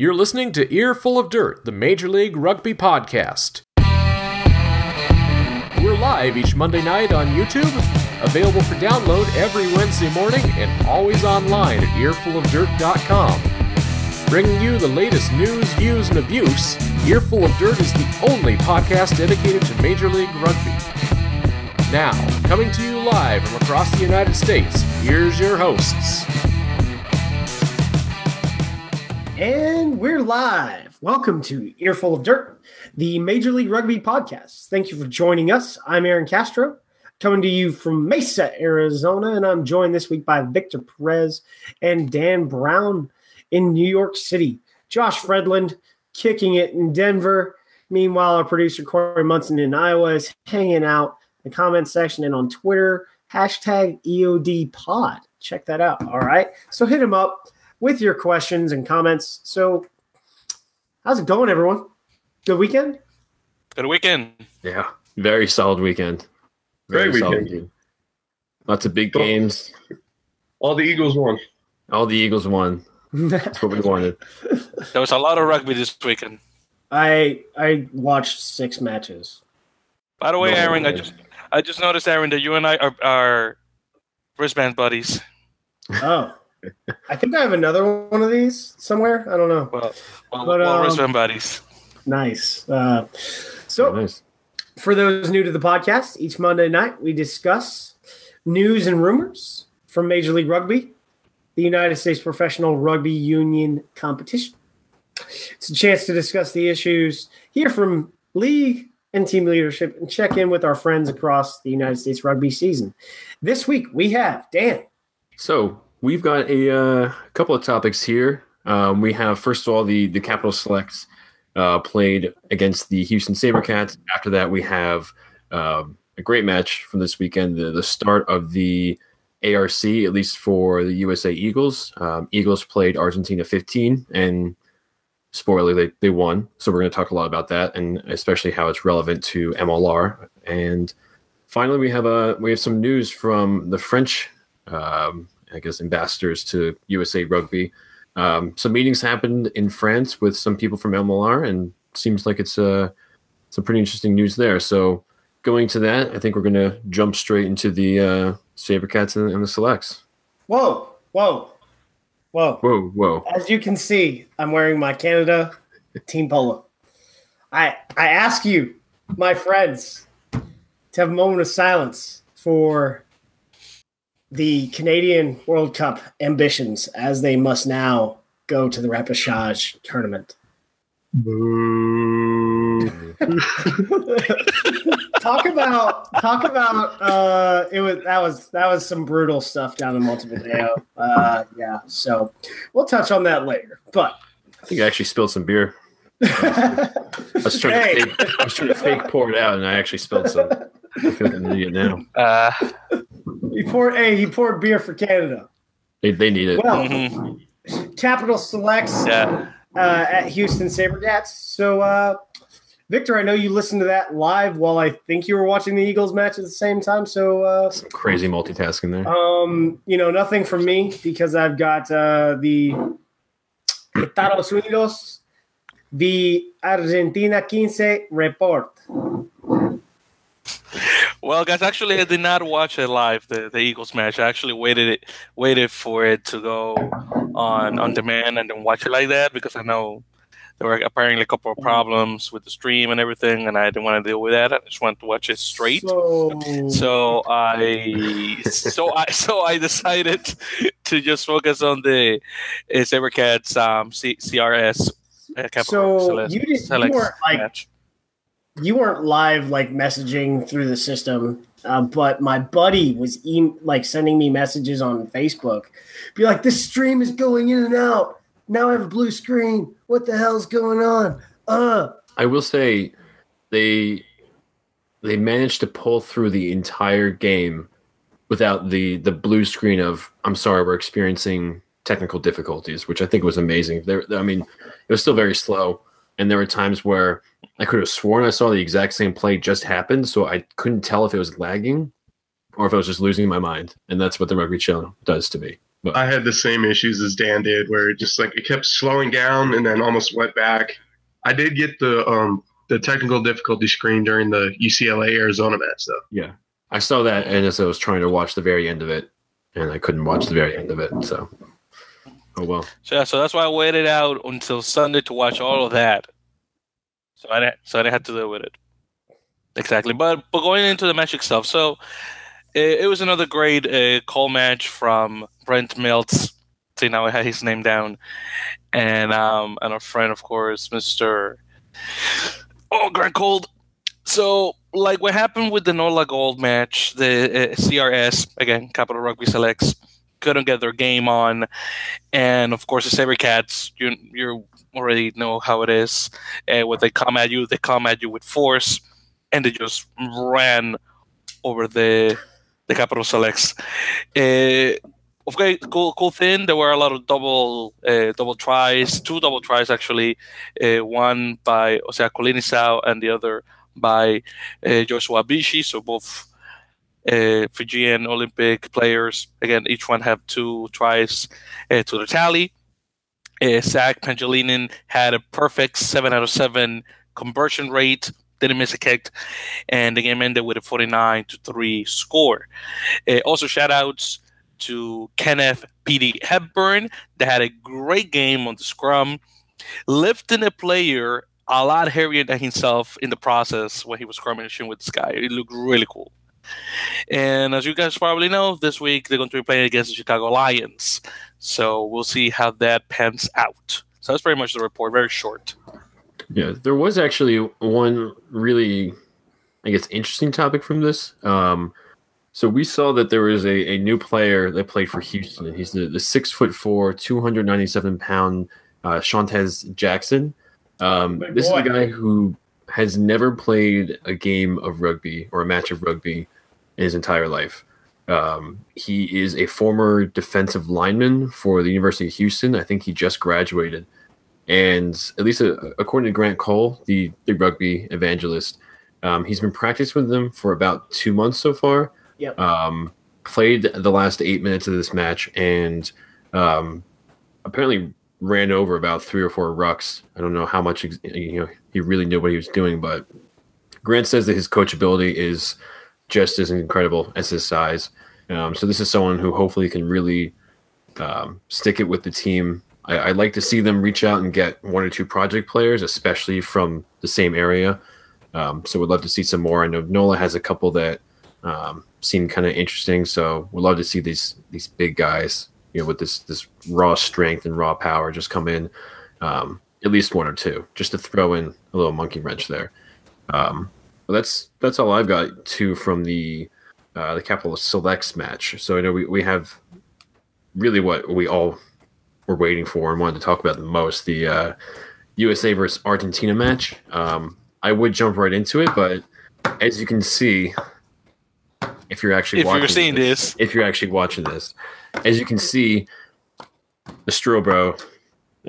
You're listening to Earful of Dirt, the Major League Rugby podcast. We're live each Monday night on YouTube, available for download every Wednesday morning, and always online at earfulofdirt.com. Bringing you the latest news, views, and abuse, Earful of Dirt is the only podcast dedicated to Major League Rugby. Now, coming to you live from across the United States, here's your hosts. And we're live. Welcome to Earful of Dirt, the Major League Rugby podcast. Thank you for joining us. I'm Aaron Castro, coming to you from Mesa, Arizona, and I'm joined this week by Victor Perez and Dan Brown in New York City. Josh Fredland kicking it in Denver. Meanwhile, our producer Corey Munson in Iowa is hanging out in the comment section and on Twitter, hashtag EOD pod. Check that out. All right. So hit him up with your questions and comments. So, how's it going, everyone? Good weekend? Good weekend. Yeah, very solid weekend. Very Great solid weekend. Lots of big games. All the Eagles won. All the Eagles won. That's what we wanted. There was a lot of rugby this weekend. I I watched six matches. By the way, No Aaron, I just I just noticed, Aaron, that you and I are, are wristband buddies. Oh, I think I have another one of these somewhere. I don't know. Well, well, But, well um, wristband buddies. Nice. Uh, so, nice. for those new to the podcast, each Monday night we discuss news and rumors from Major League Rugby, the United States Professional Rugby Union competition. It's a chance to discuss the issues, hear from league and team leadership, and check in with our friends across the United States rugby season. This week we have Dan. So we've got a uh, couple of topics here. Um, we have first of all the the Capital Selects uh, played against the Houston SaberCats. After that, we have um, a great match from this weekend. The the start of the ARC, at least for the USA Eagles. Um, Eagles played Argentina 15, and spoiler, they, they won. So we're going to talk a lot about that, and especially how it's relevant to MLR. And finally, we have a we have some news from the French um, I guess, ambassadors to USA Rugby. Um, some meetings happened in France with some people from MLR, and seems like it's uh, some pretty interesting news there. So, going to that, I think we're going to jump straight into the uh, Sabercats and, and the Selects. Whoa, whoa, whoa. Whoa, whoa! As you can see, I'm wearing my Canada team polo. I I ask you, my friends, to have a moment of silence for the Canadian World Cup ambitions as they must now go to the repechage tournament. talk about talk about uh it was that was that was some brutal stuff down in Montevideo. Uh yeah, so we'll touch on that later. But I think I actually spilled some beer. I was trying, Hey. to, fake, I was trying to fake pour it out, and I actually spilled some. I feel like an idiot now. Uh, he poured hey, he poured beer for Canada. They, they need it. Well, mhm. Capital selects Yeah. uh, at Houston SaberCats. So uh Victor, I know you listened to that live while I think you were watching the Eagles match at the same time. So uh Some crazy multitasking there. Um, you know, nothing from me because I've got uh, the Estados Unidos, the Argentina 15 report. Well, guys, actually, I did not watch it live. The, the Eagles match. I actually waited it, waited for it to go on on demand and then watch it like that because I know there were apparently a couple of problems with the stream and everything, and I didn't want to deal with that. I just wanted to watch it straight. So, So I so I so I decided to just focus on the uh, Sabercats um, C- CRS. Uh, So Celeste- you didn't- you weren't, like, match. You weren't live like messaging through the system, uh, but my buddy was e- like sending me messages on Facebook. Be like, this stream is going in and out. Now I have a blue screen. What the hell's going on? Uh, I will say they they managed to pull through the entire game without the the blue screen of I'm sorry we're experiencing technical difficulties, which I think was amazing. There, I mean, it was still very slow, and there were times where I could have sworn I saw the exact same play just happen, so I couldn't tell if it was lagging or if I was just losing my mind, and that's what the rugby channel does to me. I had the same issues as Dan did, where it just like it kept slowing down and then almost went back. I did get the um the technical difficulty screen during the UCLA Arizona match though. Yeah, I saw that, and as I was trying to watch the very end of it, and I couldn't watch the very end of it. So, oh well. So so that's why I waited out until Sunday to watch all of that. So I didn't, so I didn't have to deal with it. Exactly, but but going into the match itself, so it, it was another great uh, call match from Brent Milts. See now I had his name down, and um and our friend of course, Mister Oh Grant Cole. So like what happened with the Nola Gold match, the uh, CRS again, Capital Rugby Selects couldn't get their game on, and of course the Sabercats, you you already know how it is. And when they come at you, they come at you with force, and they just ran over the the Capital Selects. Uh, okay, cool, cool thing. There were a lot of double, uh, double tries, two double tries actually. Uh, one by Osea Kolinisau and the other by uh, Joshua Bishi. So both uh, Fijian Olympic players. Again, each one have two tries uh, to the tally. Uh, Zach Pangelinan had a perfect seven out of seven conversion rate. Didn't miss a kick, and the game ended with a 49 to three score. Uh, also, shout outs to Kenneth P.D. Hepburn that had a great game on the scrum, lifting a player a lot heavier than himself in the process when he was scrummaging with this guy. It looked really cool. And as you guys probably know, this week they're going to be playing against the Chicago Lions. So we'll see how that pans out. So that's pretty much the report, very short. Yeah, there was actually one really, I guess, interesting topic from this. Um, so we saw that there was a, a new player that played for Houston. He's the, the six foot four, 297 pound uh, Shantez Jackson. Um, this is a guy who has never played a game of rugby or a match of rugby in his entire life. Um, he is a former defensive lineman for the University of Houston. I think he just graduated. And at least uh, according to Grant Cole, the, the rugby evangelist, um, he's been practicing with them for about two months so far. Yep. Um, played the last eight minutes of this match and um, apparently ran over about three or four rucks. I don't know how much you know he really knew what he was doing, but Grant says that his coachability is just as incredible as his size. Um, so this is someone who hopefully can really um, stick it with the team. I, I'd like to see them reach out and get one or two project players, especially from the same area. Um, so we'd love to see some more. I know Nola has a couple that um, seem kind of interesting. So we'd love to see these these big guys, you know, with this this raw strength and raw power just come in. Um, at least one or two, just to throw in a little monkey wrench there. Um, but that's that's all I've got too from the uh, the Capital Selects match. So I know we, we have really what we all were waiting for and wanted to talk about the most the uh, USA versus Argentina match. Um, I would jump right into it, but as you can see, if you're actually If watching you're seeing this, if you're actually watching this, as you can see, the Strobro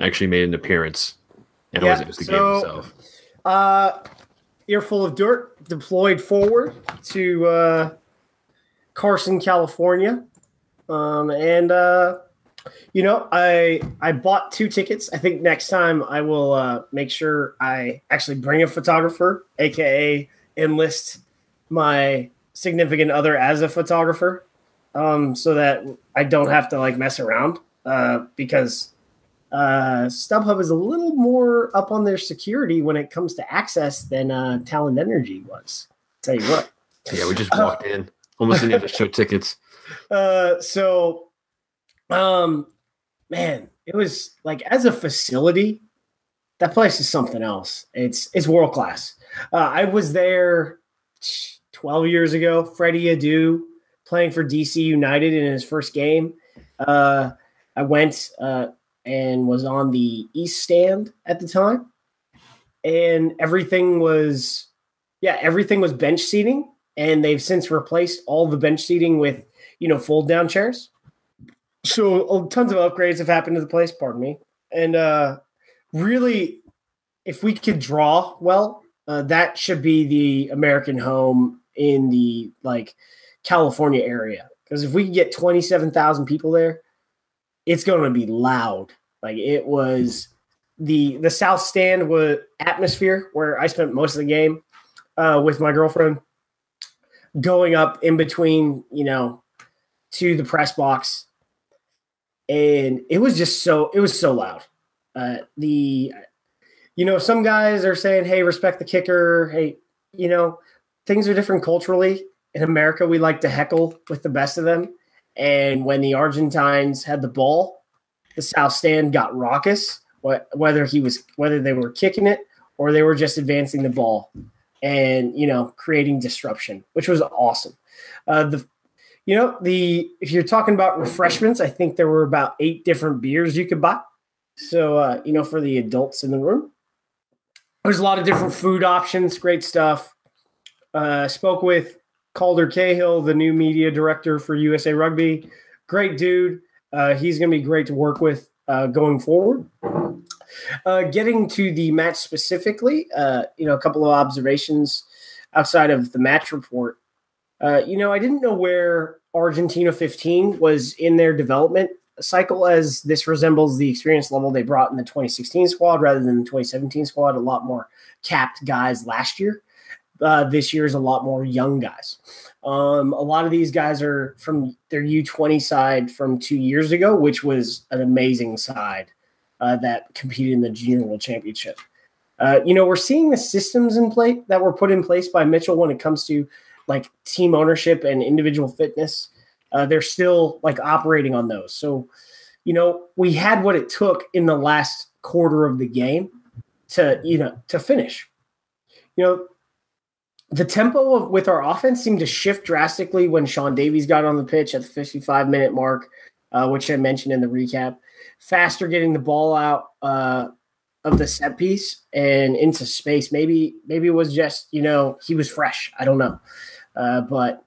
actually made an appearance, and Yeah, it was, it was the so- game itself. Uh, earful of dirt deployed forward to uh, Carson, California, um, and uh, you know I I bought two tickets. I think next time I will uh, make sure I actually bring a photographer, aka enlist my significant other as a photographer, um, so that I don't have to like mess around uh, because uh, StubHub is a little more up on their security when it comes to access than uh, Talen Energy was. Tell you what. Yeah, we just walked in, almost didn't have to show tickets. Uh, so, um, man, it was like as a facility, that place is something else. It's it's world class. Uh, I was there twelve years ago. Freddie Adu playing for DC United in his first game. Uh, I went uh, and was on the east stand at the time, and everything was yeah, everything was bench seating, and they've since replaced all the bench seating with you know fold down chairs. So uh, tons of upgrades have happened to the place. Pardon me, and uh, really, if we could draw well, uh, that should be the American home in the like California area. Because if we could get twenty seven thousand people there, it's going to be loud. Like it was the the south stand was atmosphere where I spent most of the game uh, with my girlfriend, going up in between, you know, to the press box, and it was just so it was so loud. Uh, the you know some guys are saying, "Hey, respect the kicker." Hey, you know things are different culturally. In America, we like to heckle with the best of them. And when the Argentines had the ball, the South Stand got raucous. Whether he was whether they were kicking it or they were just advancing the ball and you know creating disruption, which was awesome. Uh, the you know the if you're talking about refreshments, I think there were about eight different beers you could buy. So uh, you know for the adults in the room, there's a lot of different food options. Great stuff. Uh, spoke with Calder Cahill, the new media director for USA Rugby. Great dude. Uh, he's going to be great to work with uh, going forward. Uh, getting to the match specifically, uh, you know, a couple of observations outside of the match report. Uh, you know, I didn't know where Argentina 15 was in their development cycle, as this resembles the experience level they brought in the 2016 squad rather than the 2017 squad. A lot more capped guys last year uh, this year is a lot more young guys. Um, a lot of these guys are from their U20 side from two years ago, which was an amazing side uh, that competed in the Junior World Championship. Uh, you know, we're seeing the systems in place that were put in place by Mitchell when it comes to like team ownership and individual fitness. Uh, they're still like operating on those. So, you know, we had what it took in the last quarter of the game to, you know, to finish. You know, the tempo of, with our offense seemed to shift drastically when Sean Davies got on the pitch at the 55 minute mark, uh, which I mentioned in the recap. Faster getting the ball out uh, of the set piece and into space. Maybe maybe it was just you know he was fresh. I don't know, uh, but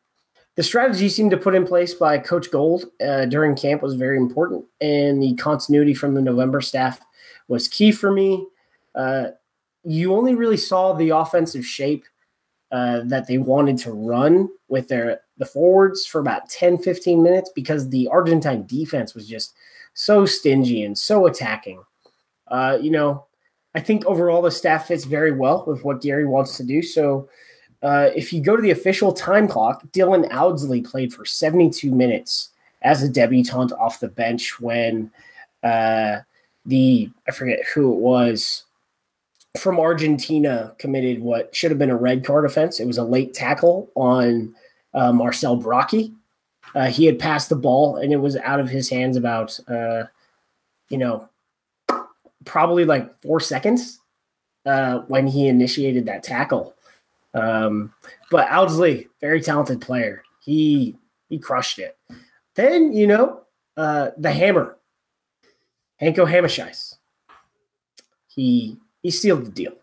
the strategy seemed to put in place by Coach Gold uh, during camp was very important, and the continuity from the November staff was key for me. Uh, you only really saw the offensive shape uh, that they wanted to run with their the forwards for about 10 15 minutes because the argentine defense was just so stingy and so attacking. Uh, you know i think overall the staff fits very well with what gary wants to do. So uh, if you go to the official time clock dylan Audsley played for 72 minutes as a debutant off the bench when uh, the i forget who it was from Argentina committed what should have been a red card offense. It was a late tackle on uh, Marcel Brockie. Uh, he had passed the ball and it was out of his hands about, uh, you know, probably like four seconds uh, when he initiated that tackle. Um, but Audsley, very talented player. He he crushed it. Then you know uh, the hammer, Hanco Germishuys. He he sealed the deal,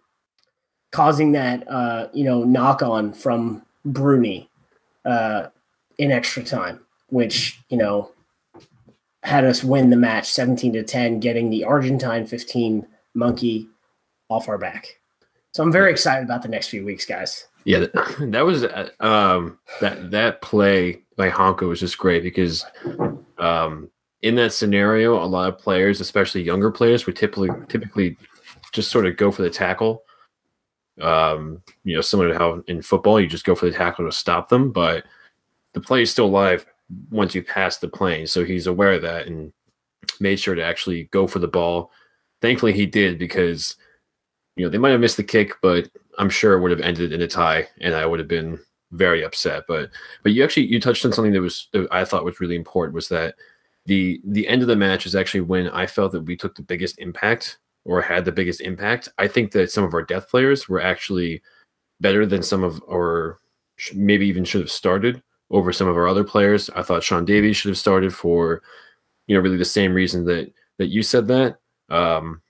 causing that uh, you know knock on from Bruni uh, in extra time, which you know had us win the match 17 to 10, getting the Argentine 15 monkey off our back. So I'm very excited about the next few weeks, guys. Yeah, that was um, that that play by Hanco was just great because um, in that scenario, a lot of players, especially younger players, would typically typically just sort of go for the tackle. Um, you know, similar to how in football you just go for the tackle to stop them, but the play is still alive once you pass the plane. So he's aware of that and made sure to actually go for the ball. Thankfully, he did because you know they might have missed the kick, but I'm sure it would have ended in a tie, and I would have been very upset. But but you actually you touched on something that was that I thought was really important was that the the end of the match is actually when I felt that we took the biggest impact or had the biggest impact. I think that some of our death players were actually better than some of our maybe even should have started over some of our other players. I thought Sean Davies should have started for you know really the same reason that that you said that. Um,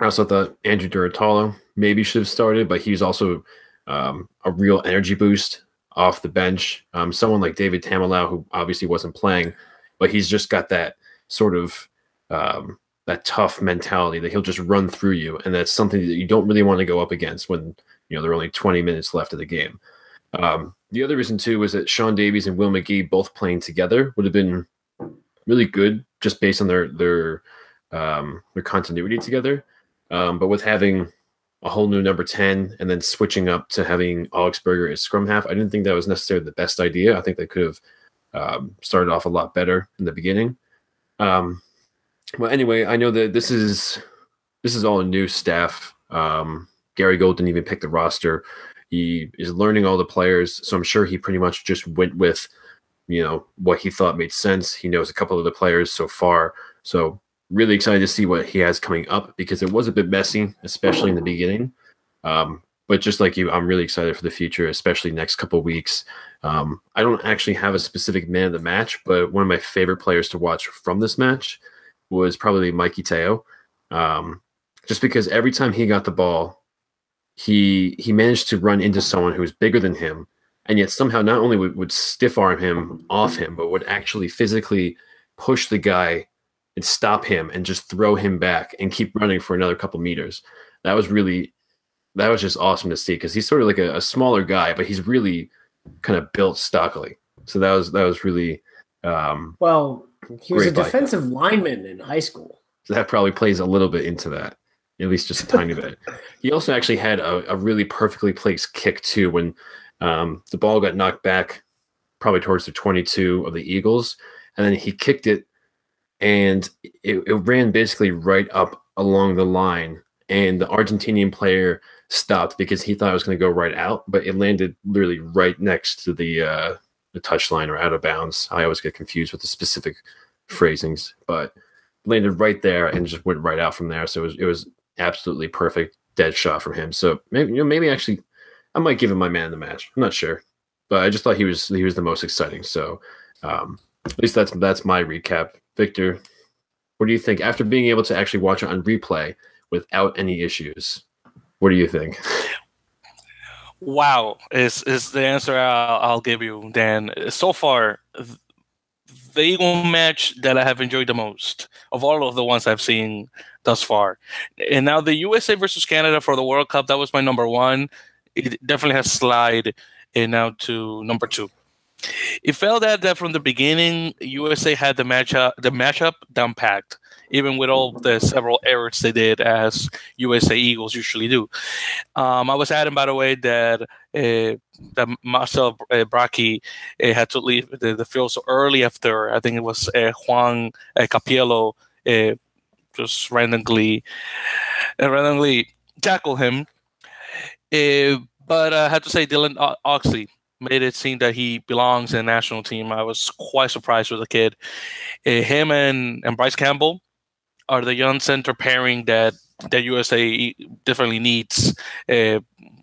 I also thought Andrew Durutalo maybe should have started, but he's also um, a real energy boost off the bench. Um, someone like David Tameilau, who obviously wasn't playing, but he's just got that sort of um, that tough mentality that he'll just run through you, and that's something that you don't really want to go up against when you know there are only 20 minutes left of the game. Um, the other reason too was that Sean Davies and Will Magie both playing together would have been really good just based on their their um, their continuity together. Um, but with having a whole new number 10 and then switching up to having Augspurger as scrum half, I didn't think that was necessarily the best idea. I think they could have um, started off a lot better in the beginning. Um, well, anyway, I know that this is this is all new staff. Um, Gary Gold didn't even pick the roster. He is learning all the players, so I'm sure he pretty much just went with, you know, what he thought made sense. He knows a couple of the players so far, so really excited to see what he has coming up because it was a bit messy, especially in the beginning. Um, but just like you, I'm really excited for the future, especially next couple weeks. Um, I don't actually have a specific man of the match, but one of my favorite players to watch from this match was probably Mikey Teo. Um, just because every time he got the ball, he he managed to run into someone who was bigger than him, and yet somehow not only would, would stiff arm him off him, but would actually physically push the guy and stop him and just throw him back and keep running for another couple meters. That was really that was just awesome to see because he's sort of like a, a, smaller guy, but he's really kind of built stockily. So that was that was really um, well. He was a defensive lineman in high school. So that probably plays a little bit into that, at least just a tiny bit. He also actually had a, a really perfectly placed kick too when um, the ball got knocked back, probably towards the 22 of the Eagles, and then he kicked it, and it, it ran basically right up along the line, and the Argentinian player stopped because he thought it was going to go right out, but it landed literally right next to the uh, the touchline or out of bounds. I always get confused with the specific phrasings, but landed right there and just went right out from there. So it was it was absolutely perfect dead shot from him. So maybe you know maybe actually I might give him my man in the match. I'm not sure, but I just thought he was he was the most exciting. So um, at least that's that's my recap. Victor, what do you think after being able to actually watch it on replay without any issues? What do you think? Wow, is is the answer I'll, I'll give you, Dan. So far, the Eagle match that I have enjoyed the most of all of the ones I've seen thus far. And now the USA versus Canada for the World Cup, that was my number one. It definitely has slide and now to number two. It felt that that from the beginning, USA had the matchup uh, the matchup down packed even with all the several errors they did as USA Eagles usually do. Um, I was adding, by the way, that uh, that Marcel uh, uh, had to leave the, the, field so early after I think it was Juan Cappiello just randomly randomly tackle him. but I had to say Dylan Audsley made it seem that he belongs in the national team. I was quite surprised with the kid. Uh, him and, and Bryce Campbell are the young center pairing that that USA definitely needs uh,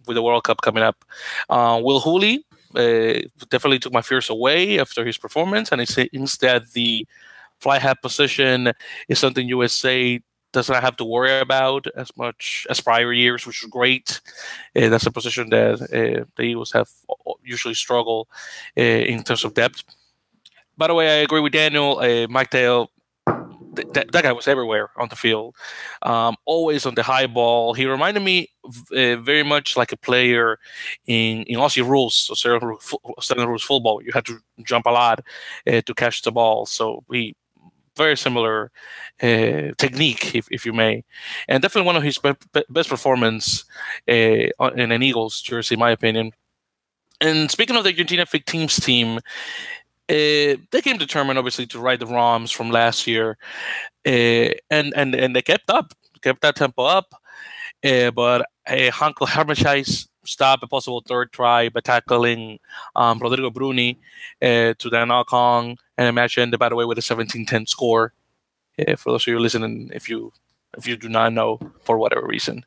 with the World Cup coming up. Uh, Will Hooley uh, definitely took my fears away after his performance, and it seems that the fly half position is something USA does not have to worry about as much as prior years, which is great. Uh, that's a position that uh, the have usually struggle uh, in terms of depth. By the way, I agree with Daniel. Mike Teo that, that guy was everywhere on the field, um, always on the high ball. He reminded me uh, very much like a player in, in Aussie rules, so certain rules football. You had to jump a lot uh, to catch the ball. So he very similar uh, technique, if, if you may, and definitely one of his be- best performance uh, in an Eagles jersey, in my opinion. And speaking of the Argentina Fig Teams team, uh, they came determined, obviously, to ride the ROMs from last year, uh, and and and they kept up, kept that tempo up. Uh, but uh, Hanco Germishuys stopped a possible third try by tackling um, Rodrigo Bruni to then on, and the match ended, by the way, with a 17-10 score. For those of you listening, if you if you do not know for whatever reason.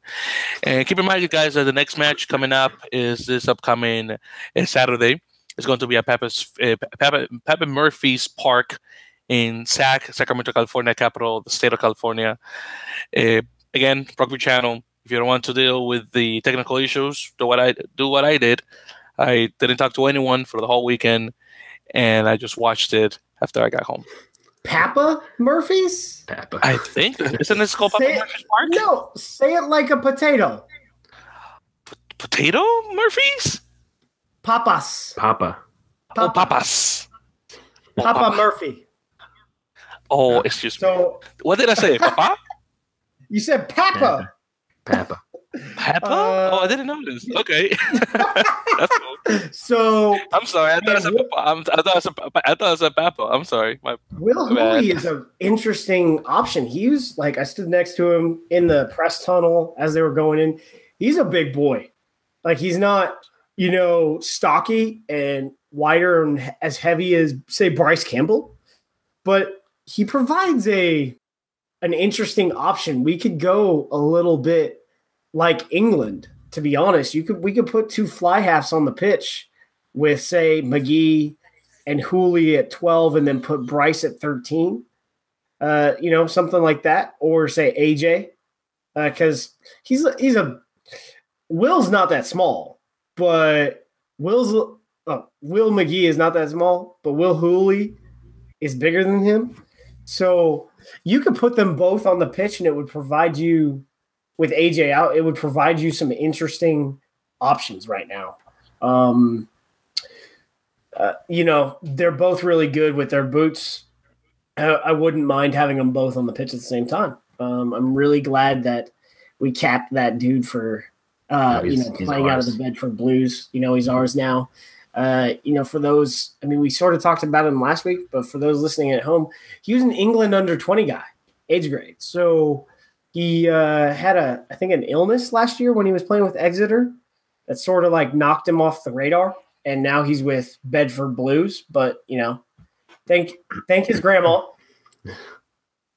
And keep in mind, you guys, that the next match coming up is this upcoming Saturday is going to be at Pepe's, uh, Pepe, Pepe Murphy's Park in SAC, Sacramento, California, capital of the state of California. Uh, again, Rugby Channel. If you don't want to deal with the technical issues, do what I do. What I did. I didn't talk to anyone for the whole weekend, and I just watched it after I got home. Papa Murphy's? Papa. I think isn't this called Papa Murphy's Park? No, say it like a potato. P- potato Murphy's? Papas. Papa. Papa. Oh, papas. Papa, Papa Murphy. Oh, excuse me. So What did I say? Papa? you said Papa. Papa. Papa? Uh, oh, I didn't know this. Okay. That's cool. So I'm sorry. I thought I said Man, Papa. I'm, I thought I said Papa. I thought I said Papa. I'm sorry. My Will My. Hooley is an interesting option. He was like I stood next to him in the press tunnel as they were going in. He's a big boy. Like he's not, you know, stocky and wider and as heavy as say Bryce Campbell, but he provides a an interesting option. We could go a little bit like England, to be honest. You could we could put two fly halves on the pitch with say Magie and Hooley at 12 and then put Bryce at 13. Uh, you know, something like that. Or say AJ. because he's he's a Will's not that small, but Will's oh, Will Magie is not that small, but Will Hooley is bigger than him. So you could put them both on the pitch and it would provide you with AJ out, it would provide you some interesting options right now. Um, uh, you know, they're both really good with their boots. I, I wouldn't mind having them both on the pitch at the same time. Um, I'm really glad that we capped that dude for, uh, Yeah, you know, he's playing out of the Bedford Blues. You know, he's ours now. Uh, you know, for those, I mean, we sort of talked about him last week, but for those listening at home, he was an England under 20 guy, age grade. So he uh, had a, I think, an illness last year when he was playing with Exeter that sort of like knocked him off the radar. And now he's with Bedford Blues. But, you know, thank thank his grandma.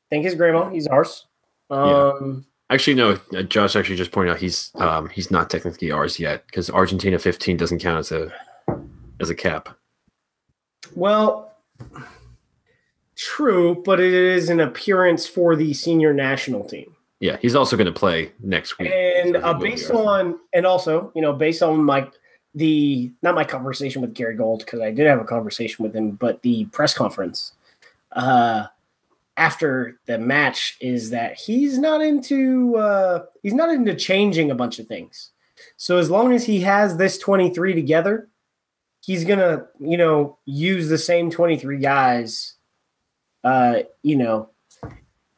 Thank his grandma. He's ours. Um, Actually, no. uh, Josh actually just pointed out he's um, he's not technically ours yet because Argentina 15 doesn't count as a as a cap. Well, true, but it is an appearance for the senior national team. Yeah, he's also going to play next week. And so uh, based on, and also, you know, based on my the not my conversation with Gary Gold because I did have a conversation with him, but the press conference uh, after the match is that he's not into uh, he's not into changing a bunch of things. So as long as he has this twenty three together, he's gonna you know use the same twenty three guys. Uh, you know,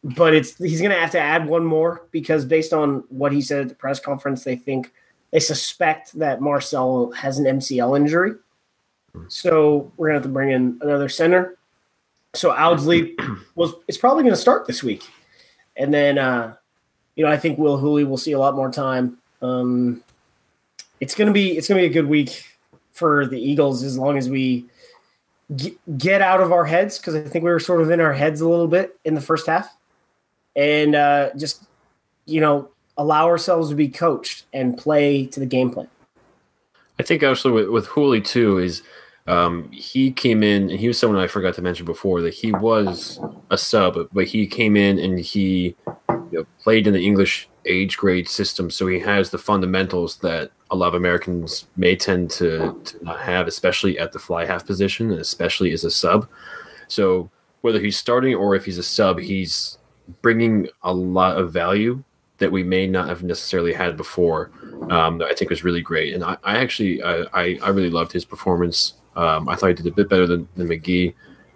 but it's he's going to have to add one more because based on what he said at the press conference, they think they suspect that Marcel has an MCL injury. So we're going to have to bring in another center. So Audsley was is probably going to start this week, and then uh, you know I think Will Hooley will see a lot more time. Um, it's going to be it's going to be a good week for the Eagles as long as we g- get out of our heads because I think we were sort of in our heads a little bit in the first half and uh, just you know allow ourselves to be coached and play to the game plan. I think actually with, with Hooley too is um, he came in and he was someone I forgot to mention before that he was a sub, but he came in and he you know, played in the English age grade system, so he has the fundamentals that a lot of Americans may tend to, to not have, especially at the fly half position, especially as a sub. So whether he's starting or if he's a sub, he's bringing a lot of value that we may not have necessarily had before. Um, that I think was really great, and I, I actually I, I, I really loved his performance. Um, I thought he did a bit better than, than Magie.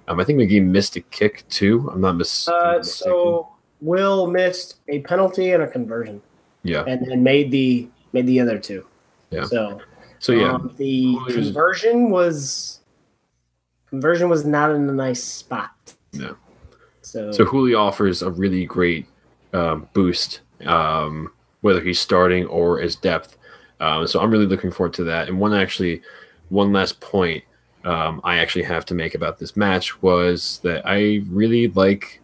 Um, I think Magie missed a kick too. I'm not mis- Uh, mistaken. so Will missed a penalty and a conversion, yeah, and then made the made the other two. Yeah. So so yeah, um, the was- conversion was conversion was not in a nice spot. No. So, So Hooley offers a really great um, boost, um, whether he's starting or as depth. Um, so I'm really looking forward to that. And one actually, one last point um, I actually have to make about this match was that I really like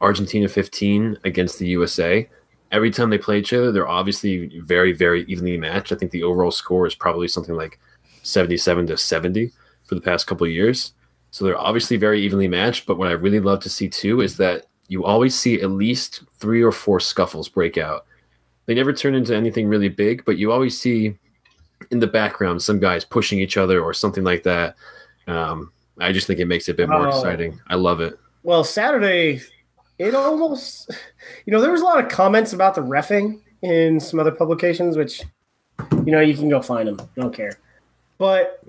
Argentina 15 against the USA. Every time they play each other, they're obviously very, very evenly matched. I think the overall score is probably something like 77 to 70 for the past couple years. So they're obviously very evenly matched. But what I really love to see too is that you always see at least three or four scuffles break out. They never turn into anything really big, but you always see in the background some guys pushing each other or something like that. Um, I just think it makes it a bit more Oh. exciting. I love it. well, Saturday, it almost, you know, there was a lot of comments about the refing in some other publications, which, you know, you can go find them. I don't care. But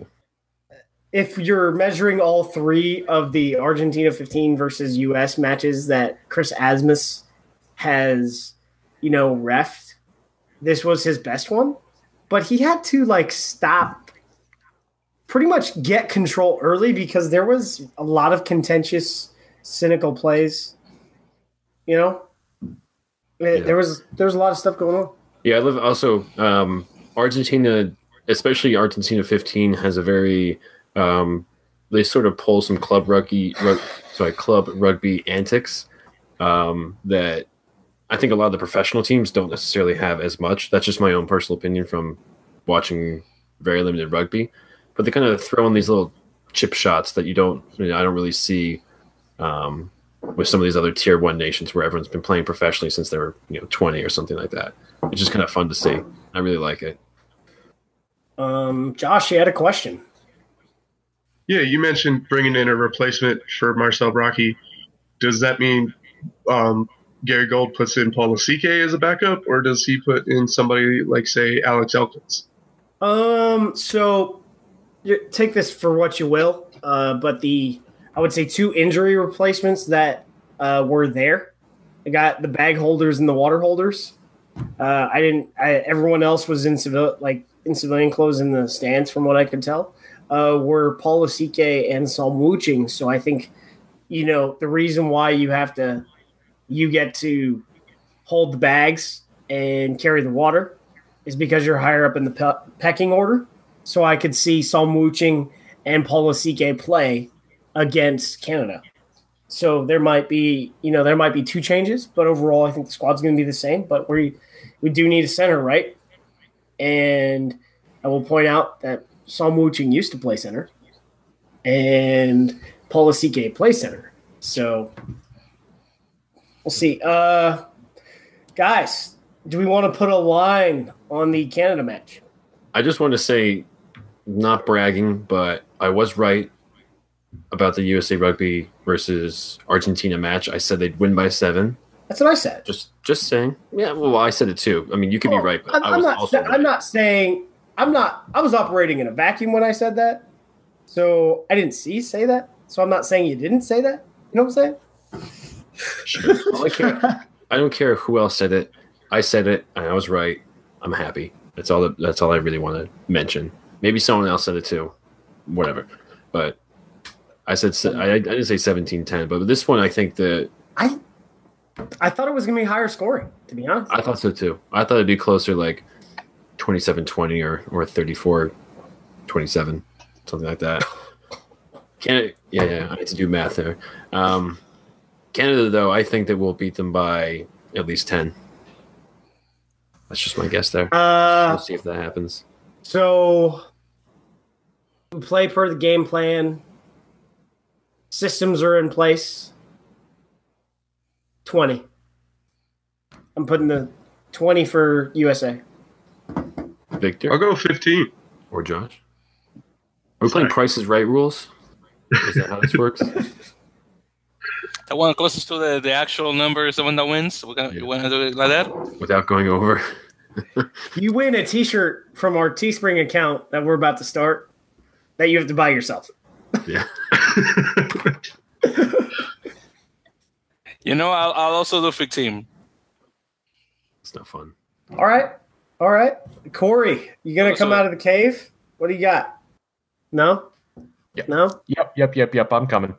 if you're measuring all three of the Argentina 15 versus US matches that Chris Asmus has, you know, refed, this was his best one. But he had to like stop pretty much get control early because there was a lot of contentious, cynical plays. You know? Yeah. There was there was a lot of stuff going on. Yeah, I live also um, Argentina, especially Argentina 15 has a very um, they sort of pull some club rugby, rug, sorry, club rugby antics um, that I think a lot of the professional teams don't necessarily have as much. That's just my own personal opinion from watching very limited rugby, but they kind of throw in these little chip shots that you don't, you know, I don't really see um, with some of these other tier one nations where everyone's been playing professionally since they were, you know, 20 or something like that. It's just kind of fun to see. I really like it. Um, Josh, you had a question. Yeah, you mentioned bringing in a replacement for Marcel Brocky. Does that mean um, Gary Gold puts in Paul Lasike as a backup, or does he put in somebody like, say, Alex Elkins? Um, so you take this for what you will, uh, but the I would say two injury replacements that uh, were there. I got the bag holders and the water holders. Uh, I didn't. I, everyone else was in civil like in civilian clothes in the stands, from what I could tell. Uh, were Paul Lasike and Psalm Wooching. So I think you know the reason why you have to you get to hold the bags and carry the water is because you're higher up in the pe- pecking order. So I could see Psalm Wooching and Lasike play against Canada. So there might be, you know, there might be two changes, but overall, I think the squad's going to be the same. But we we do need a center, right? And I will point out that Psalm Wooching used to play center, and Paul Lasike plays center. So we'll see. Uh, guys, do we want to put a line on the Canada match? I just want to say, not bragging, but I was right about the USA Rugby versus Argentina match. I said they'd win by seven. That's what I said. Just, just saying. Yeah, well, I said it too. I mean, you could be right, but I'm, I I'm was not. also I'm not saying. I'm not. I was operating in a vacuum when I said that, so I didn't see say that. So I'm not saying you didn't say that. You know what I'm saying? Sure. I care. I don't care who else said it. I said it, and I was right. I'm happy. That's all. That, that's all I really want to mention. Maybe someone else said it too. Whatever. But I said I, I didn't say 17-10, but this one I think that I I thought it was gonna be higher scoring. To be honest, I thought so too. I thought it'd be closer like 27-20 or or 34-27, something like that. Canada, yeah, yeah. I need to do math there. Um, Canada, though, I think that we'll beat them by at least ten. That's just my guess there. uh, we'll see if that happens. so we play per the game plan. Systems are in place. Twenty. I'm putting the twenty for USA. Victor I'll go 15. or Josh? Are we playing Prices Right rules? Is that how this works? The one closest to the, the actual number is the one that wins. We're gonna, You want to do it like that? Without going over. You win a T-shirt from our Teespring account that we're about to start. That you have to buy yourself. Yeah. You know, I'll, I'll also do 15. It's not fun. All right, all right. Corey, you gonna come out of the cave? What do you got? No. Yeah. No. Yep, yep, yep, yep. I'm coming.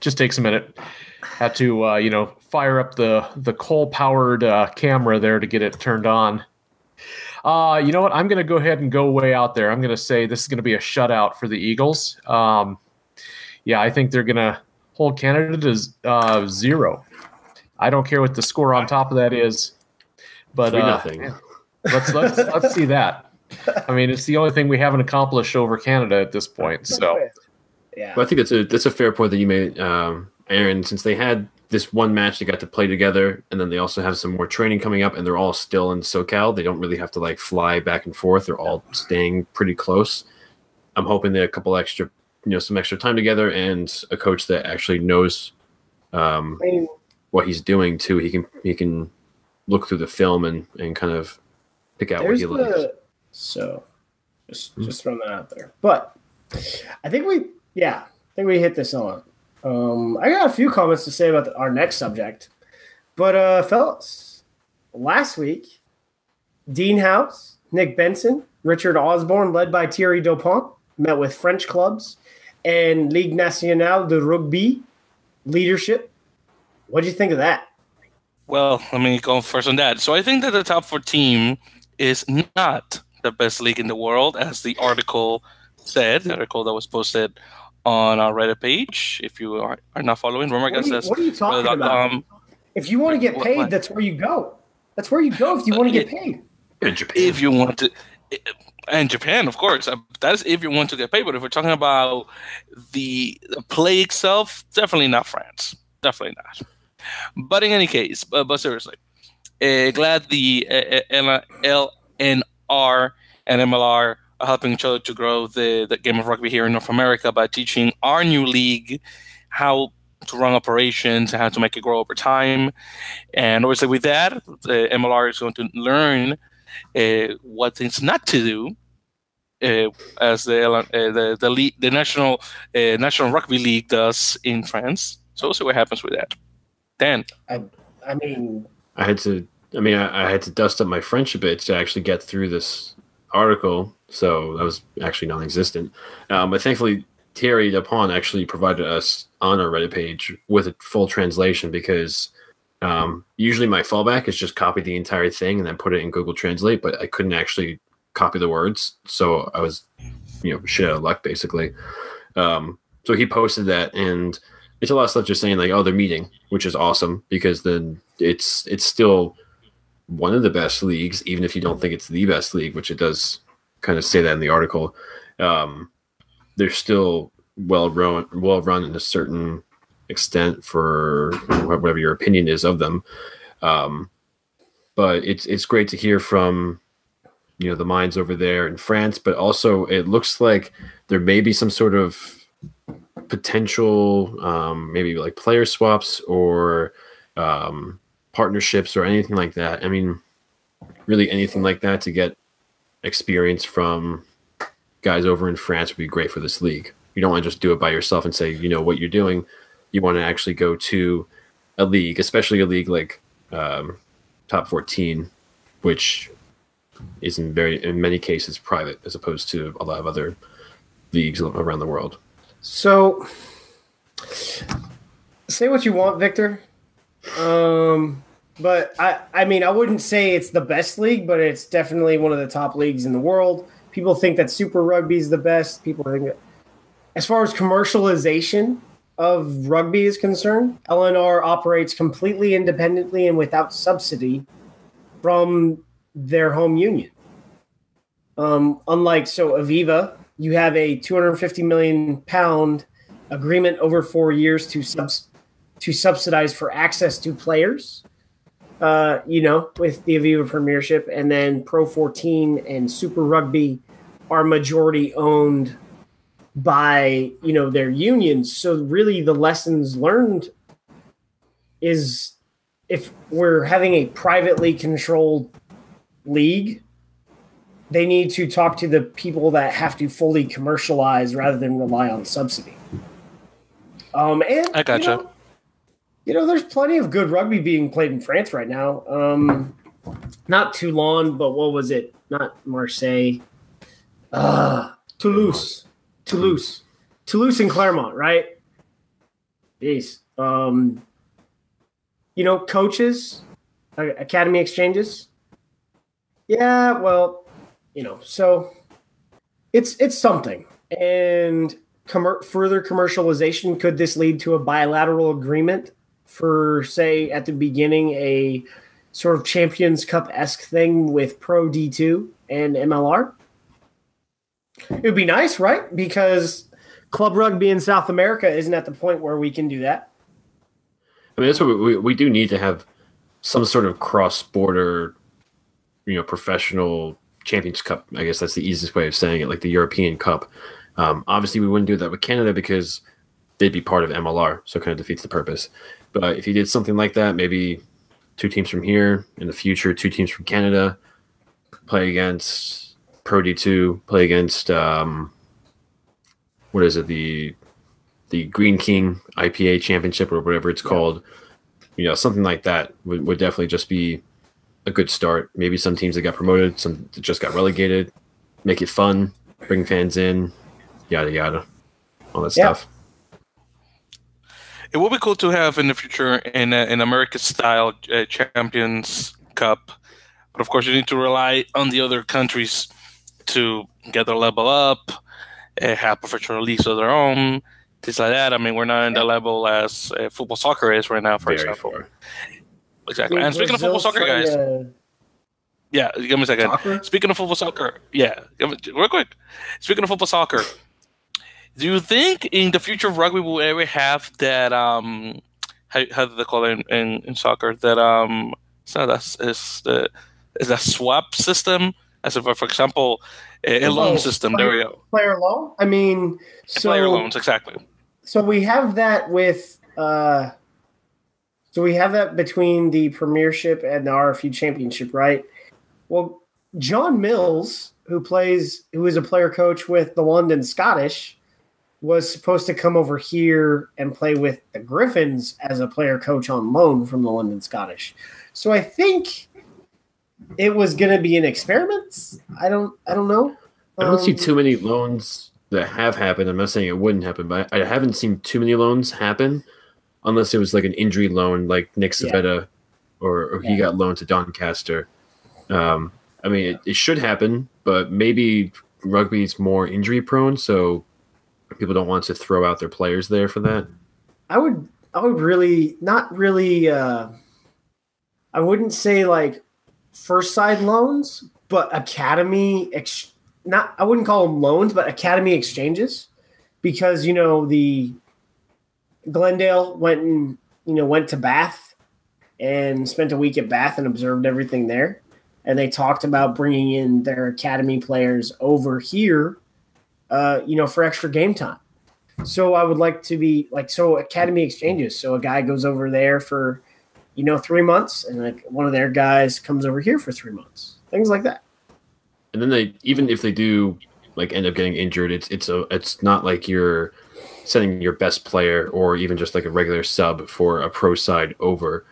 Just takes a minute. Had to, uh, you know, fire up the the coal powered uh, camera there to get it turned on. Uh, you know what? I'm going to go ahead and go way out there. I'm going to say this is going to be a shutout for the Eagles. Um, yeah, I think they're going to hold Canada to uh, zero. I don't care what the score on top of that is, but uh, nothing. let's let's let's see that. I mean, it's the only thing we haven't accomplished over Canada at this point. So. Yeah. But I think that's a that's a fair point that you made, um, Aaron. Since they had this one match they got to play together, and then they also have some more training coming up, and they're all still in SoCal. They don't really have to like fly back and forth. They're all staying pretty close. I'm hoping they a couple extra, you know, some extra time together, and a coach that actually knows um, what he's doing too. He can he can look through the film and and kind of pick out what there's he likes. so just Hmm. just throwing that out there. But I think we, yeah, I think we hit this on. Um, I got a few comments to say about the, our next subject, but uh, fellas, last week, Dean Howes, Nick Benson, Richard Osborne, led by Thierry Dupont, met with French clubs and Ligue Nationale de Rugby leadership. What do you think of that? Well, let me go first on that. So I think that the top four team is not the best league in the world, as the article said, the article that was posted on our Reddit page. If you are, are not following, remember, What are, you, guys, what are you talking Reddit.com. about? If you want to get paid, that's where you go. That's where you go if you want to get paid. In Japan. if you want to and japan of course uh, that's if you want to get paid but if we're talking about the, the play itself definitely not france definitely not but in any case but, but seriously uh, glad the uh, uh, lnr and mlr are helping each other to grow the, the game of rugby here in north america by teaching our new league how to run operations and how to make it grow over time and obviously with that the mlr is going to learn uh, what things not to do, uh, as the uh, the the, league, the national uh, national rugby league does in France. So we'll see what happens with that. Dan, I mean, I had to. I mean, I, I had to dust up my French a bit to actually get through this article, so that was actually non-existent. Um, but thankfully, Thierry Dupont actually provided us on our Reddit page with a full translation because um, usually my fallback is just copy the entire thing and then put it in Google Translate, but I couldn't actually copy the words, so I was, you know, shit out of luck basically. Um, so he posted that, and it's a lot of stuff just saying like, oh, they're meeting, which is awesome because then it's it's still one of the best leagues, even if you don't think it's the best league, which it does kind of say that in the article. Um, they're still well run, well run in a certain extent for whatever your opinion is of them. Um, but it's it's great to hear from you know the minds over there in France, but also it looks like there may be some sort of potential um, maybe like player swaps or um, partnerships or anything like that. I mean, really anything like that to get experience from guys over in France would be great for this league. You don't want to just do it by yourself and say, you know, what you're doing. You want to actually go to a league, especially a league like um, top 14, which is in very in many cases private as opposed to a lot of other leagues around the world. so say what you want, Victor. Um, but I, I mean, I wouldn't say it's the best league, but it's definitely one of the top leagues in the world. People think that Super Rugby is the best. People think that, as far as commercialization of rugby is concerned, LNR operates completely independently and without subsidy from their home union. Um, unlike so Aviva, you have a 250 million pound agreement over four years to subs to subsidize for access to players. Uh, you know, with the Aviva Premiership, and then Pro 14 and Super Rugby are majority owned by you know their unions. So really, the lessons learned is if we're having a privately controlled league, they need to talk to the people that have to fully commercialize rather than rely on subsidy. Um, and I gotcha. You know, you know, there's plenty of good rugby being played in France right now. Um, not Toulon, but what was it? Not Marseille. Uh, Toulouse. Toulouse. Toulouse and Clermont, right? Jeez. Um, you know, coaches, academy exchanges. Yeah, well, you know, so it's it's something. And commer- further commercialization could this lead to a bilateral agreement for say at the beginning a sort of Champions Cup esque thing with Pro D2 and MLR? It would be nice, right? Because club rugby in South America isn't at the point where we can do that. I mean, that's what we, we, we do need to have some sort of cross border, you know, professional Champions Cup. I guess that's the easiest way of saying it, like the European Cup. Um, obviously, we wouldn't do that with Canada because they'd be part of MLR, so it kind of defeats the purpose. But if you did something like that, maybe two teams from here in the future, two teams from Canada play against Pro D2, play against um, what is it the the Greene King IPA Championship or whatever it's called. You know, something like that would, would definitely just be a good start. Maybe some teams that got promoted, some that just got relegated. Make it fun, bring fans in, yada yada, all that Yeah. stuff. It will be cool to have in the future in an American style uh, Champions Cup, but of course you need to rely on the other countries to get their level up, uh, have professional leagues of their own, things like that. I mean, we're not in the level as uh, football soccer is right now, for Very example. far. Exactly. And speaking of football soccer, guys, to- yeah, give me a second. Soccer? Speaking of football soccer, yeah, give me- real quick. Speaking of football soccer, do you think in the future of rugby will ever have that? Um, how, how do they call it in, in, in soccer? That um, it's not that is the is that swap system? As if, for example, a, a loan Oh, system. There we go. player loan. I mean, so Player loans, exactly. so we have that with uh so we have that between the premiership and the RFU championship, right? Well, John Mills, who plays who is a player coach with the London Scottish, was supposed to come over here and play with the Griffins as a player coach on loan from the London Scottish. So I think it was going to be an experiment. I don't I don't know. I don't see Um, too many loans that have happened. I'm not saying it wouldn't happen, but I haven't seen too many loans happen unless it was like an injury loan, like Nick Yeah. Civetta, or, or he Yeah. got loaned to Doncaster. Um, I mean, it, it should happen, but maybe rugby is more injury prone, so people don't want to throw out their players there for that. I would I would really not really uh I wouldn't say like first side loans, but academy ex- not I wouldn't call them loans, but academy exchanges because you know the Glendale went and you know went to Bath and spent a week at Bath and observed everything there and they talked about bringing in their academy players over here uh you know for extra game time. So I would like to be like so academy exchanges. So a guy goes over there for, you know, three months, and like one of their guys comes over here for three months. Things like that. And then they even if they do like end up getting injured, it's it's a it's not like you're sending your best player or even just like a regular sub for a pro side over.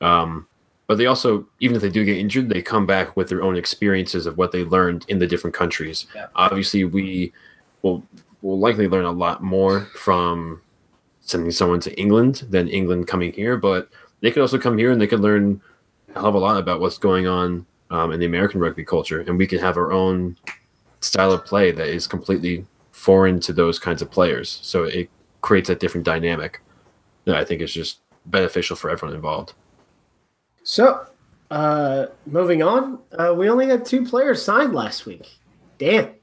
Um, but they also even if they do get injured, they come back with their own experiences of what they learned in the different countries. Yeah. Obviously, we will will likely learn a lot more from sending someone to England than England coming here, but they could also come here and they could learn a hell of a lot about what's going on um, in the American rugby culture, and we can have our own style of play that is completely foreign to those kinds of players. So it creates a different dynamic that I think is just beneficial for everyone involved. So, uh, moving on, uh, we only had two players signed last week. Damn.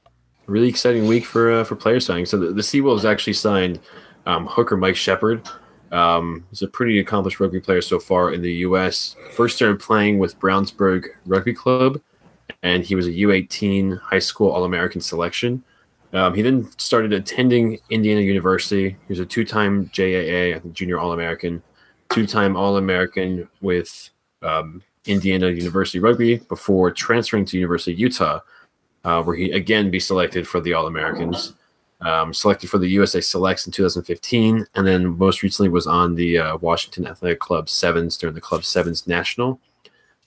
Really exciting week for uh, for player signing. So the, the Seawolves actually signed um, hooker Mike Shepard. Um, he's a pretty accomplished rugby player so far in the U.S. First started playing with Brownsburg Rugby Club, and he was a U18 high school All American selection. Um, he then started attending Indiana University. He was a two-time JAA, I think Junior All American, two-time All American with um, Indiana University Rugby before transferring to University of Utah, uh, where he again be selected for the All Americans. Um, selected for the USA Selects in 2015, and then most recently was on the uh, Washington Athletic Club Sevens during the Club Sevens National,